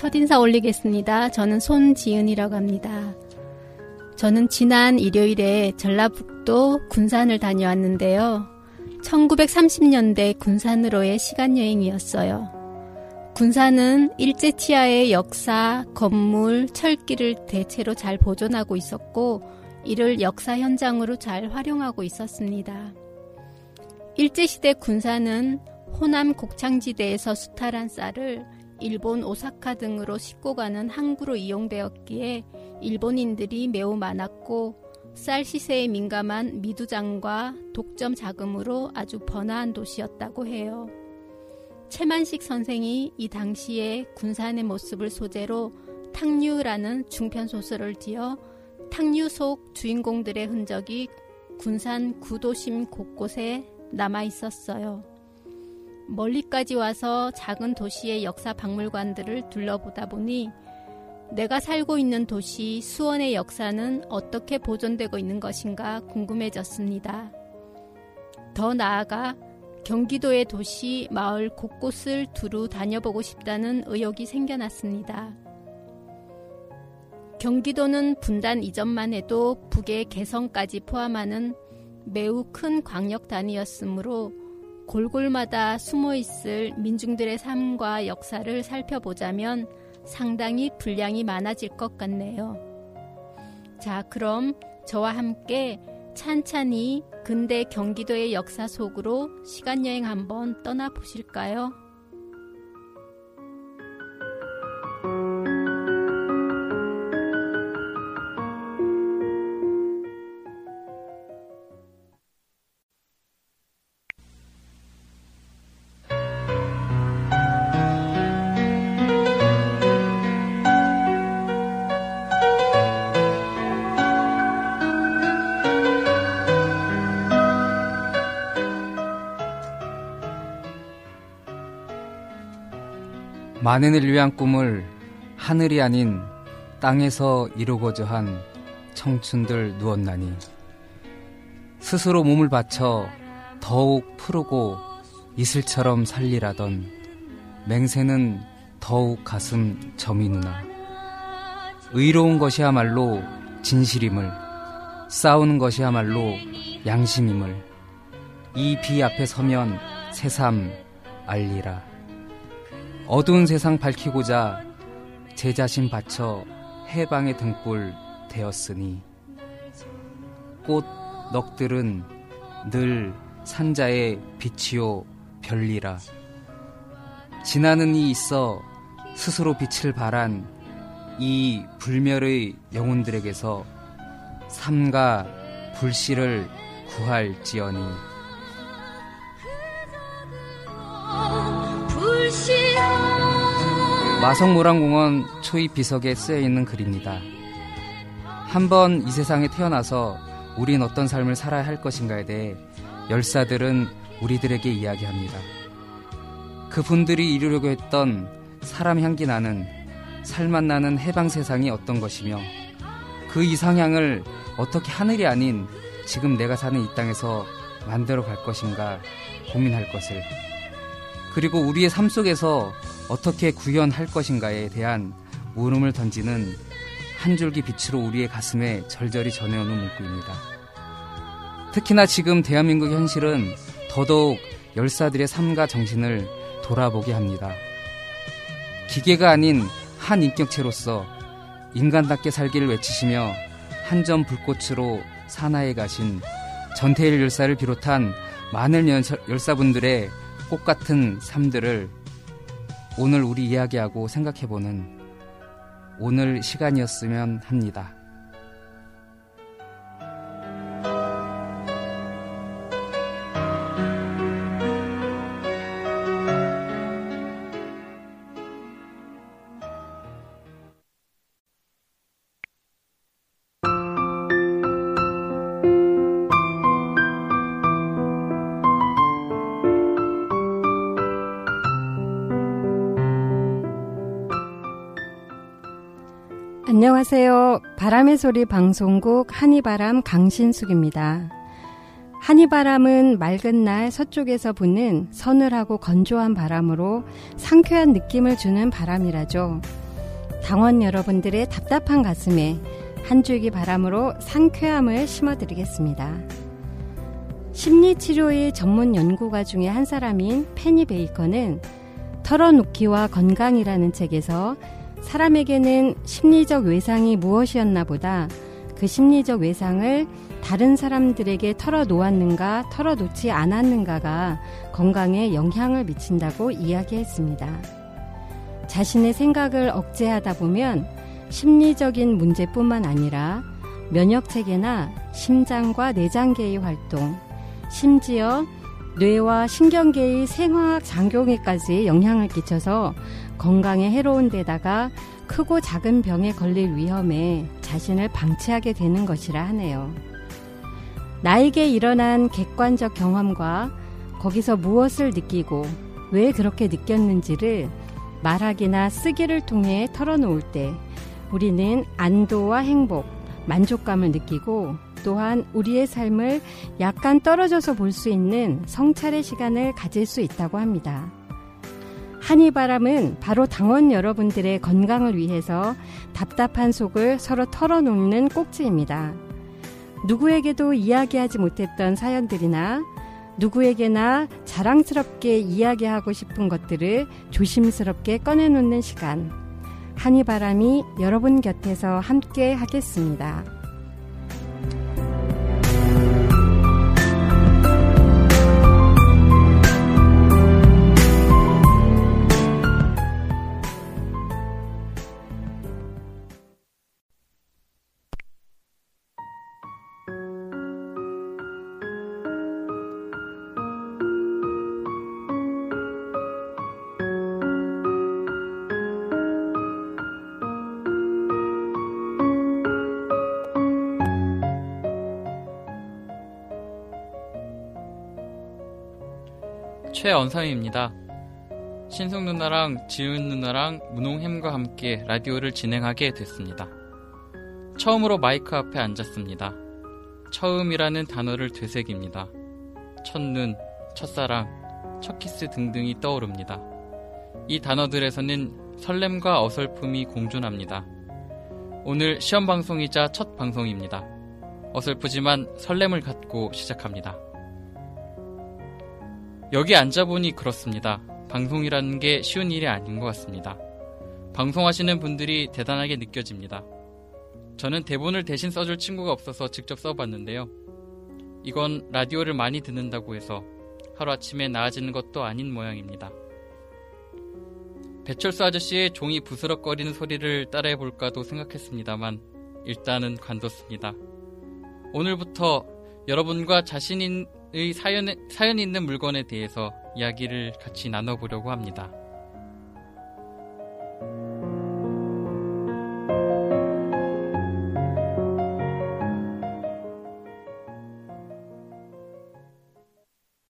첫 인사 올리겠습니다. 저는 손지은이라고 합니다. 저는 지난 일요일에 전라북도 군산을 다녀왔는데요. 1930년대 군산으로의 시간여행이었어요. 군산은 일제 치하의 역사, 건물, 철길을 대체로 잘 보존하고 있었고, 이를 역사 현장으로 잘 활용하고 있었습니다. 일제시대 군산은 호남 곡창지대에서 수탈한 쌀을 일본 오사카 등으로 싣고 가는 항구로 이용되었기에 일본인들이 매우 많았고 쌀 시세에 민감한 미두장과 독점 자금으로 아주 번화한 도시였다고 해요. 최만식 선생이 이 당시에 군산의 모습을 소재로 탕류라는 중편 소설을 지어 탕류 속 주인공들의 흔적이 군산 구도심 곳곳에 남아 있었어요. 멀리까지 와서 작은 도시의 역사 박물관들을 둘러보다 보니 내가 살고 있는 도시 수원의 역사는 어떻게 보존되고 있는 것인가 궁금해졌습니다. 더 나아가 경기도의 도시, 마을 곳곳을 두루 다녀보고 싶다는 의욕이 생겨났습니다. 경기도는 분단 이전만 해도 북의 개성까지 포함하는 매우 큰 광역 단위였으므로 골골마다 숨어 있을 민중들의 삶과 역사를 살펴보자면 상당히 분량이 많아질 것 같네요. 자, 그럼 저와 함께 찬찬히 근대 경기도의 역사 속으로 시간여행 한번 떠나보실까요? 만인을 위한 꿈을 하늘이 아닌 땅에서 이루고자 한 청춘들 누웠나니. 스스로 몸을 바쳐 더욱 푸르고 이슬처럼 살리라던 맹세는 더욱 가슴 점이 누나. 의로운 것이야말로 진실임을 싸우는 것이야말로 양심임을 이 비 앞에 서면 새삼 알리라 어두운 세상 밝히고자 제 자신 바쳐 해방의 등불 되었으니 꽃 넋들은 늘 산자의 빛이요 별리라. 지나는 이 있어 스스로 빛을 발한 이 불멸의 영혼들에게서 삼가 불씨를 구할지어니 마성모란공원 초입 비석에 쓰여 있는 글입니다. 한 번 이 세상에 태어나서 우린 어떤 삶을 살아야 할 것인가에 대해 열사들은 우리들에게 이야기합니다. 그분들이 이루려고 했던 사람 향기 나는 살맛 나는 해방 세상이 어떤 것이며 그 이상향을 어떻게 하늘이 아닌 지금 내가 사는 이 땅에서 만들어 갈 것인가 고민할 것을 그리고 우리의 삶 속에서 어떻게 구현할 것인가에 대한 물음을 던지는 한 줄기 빛으로 우리의 가슴에 절절히 전해오는 문구입니다. 특히나 지금 대한민국 현실은 더더욱 열사들의 삶과 정신을 돌아보게 합니다. 기계가 아닌 한 인격체로서 인간답게 살기를 외치시며 한 점 불꽃으로 산하에 가신 전태일 열사를 비롯한 많은 열사분들의 꽃 같은 삶들을 오늘 우리 이야기하고 생각해보는 오늘 시간이었으면 합니다. 안녕하세요. 바람의 소리 방송국 한이바람 강신숙입니다. 한이바람은 맑은 날 서쪽에서 부는 서늘하고 건조한 바람으로 상쾌한 느낌을 주는 바람이라죠. 당원 여러분들의 답답한 가슴에 한 줄기 바람으로 상쾌함을 심어드리겠습니다. 심리치료의 전문 연구가 중에 한 사람인 페니 베이커는 털어놓기와 건강이라는 책에서 사람에게는 심리적 외상이 무엇이었나 보다 그 심리적 외상을 다른 사람들에게 털어놓았는가 털어놓지 않았는가가 건강에 영향을 미친다고 이야기했습니다. 자신의 생각을 억제하다 보면 심리적인 문제뿐만 아니라 면역 체계나 심장과 내장계의 활동, 심지어 뇌와 신경계의 생화학 작용에까지 영향을 끼쳐서 건강에 해로운 데다가 크고 작은 병에 걸릴 위험에 자신을 방치하게 되는 것이라 하네요. 나에게 일어난 객관적 경험과 거기서 무엇을 느끼고 왜 그렇게 느꼈는지를 말하기나 쓰기를 통해 털어놓을 때 우리는 안도와 행복, 만족감을 느끼고 또한 우리의 삶을 약간 떨어져서 볼 수 있는 성찰의 시간을 가질 수 있다고 합니다. 한이바람은 바로 당원 여러분들의 건강을 위해서 답답한 속을 서로 털어놓는 꼭지입니다. 누구에게도 이야기하지 못했던 사연들이나 누구에게나 자랑스럽게 이야기하고 싶은 것들을 조심스럽게 꺼내놓는 시간. 한이바람이 여러분 곁에서 함께 하겠습니다. 최언삼입니다. 신숙 누나랑 지은 누나랑 문홍햄과 함께 라디오를 진행하게 됐습니다. 처음으로 마이크 앞에 앉았습니다. 처음이라는 단어를 되새깁니다. 첫눈, 첫사랑, 첫키스 등등이 떠오릅니다. 이 단어들에서는 설렘과 어설픔이 공존합니다. 오늘 시험 방송이자 첫 방송입니다. 어설프지만 설렘을 갖고 시작합니다. 여기 앉아보니 그렇습니다. 방송이라는 게 쉬운 일이 아닌 것 같습니다. 방송하시는 분들이 대단하게 느껴집니다. 저는 대본을 대신 써줄 친구가 없어서 직접 써봤는데요. 이건 라디오를 많이 듣는다고 해서 하루아침에 나아지는 것도 아닌 모양입니다. 배철수 아저씨의 종이 부스럭거리는 소리를 따라해볼까도 생각했습니다만 일단은 관뒀습니다. 오늘부터 여러분과 자신의 사연, 사연 있는 물건에 대해서 이야기를 같이 나눠보려고 합니다.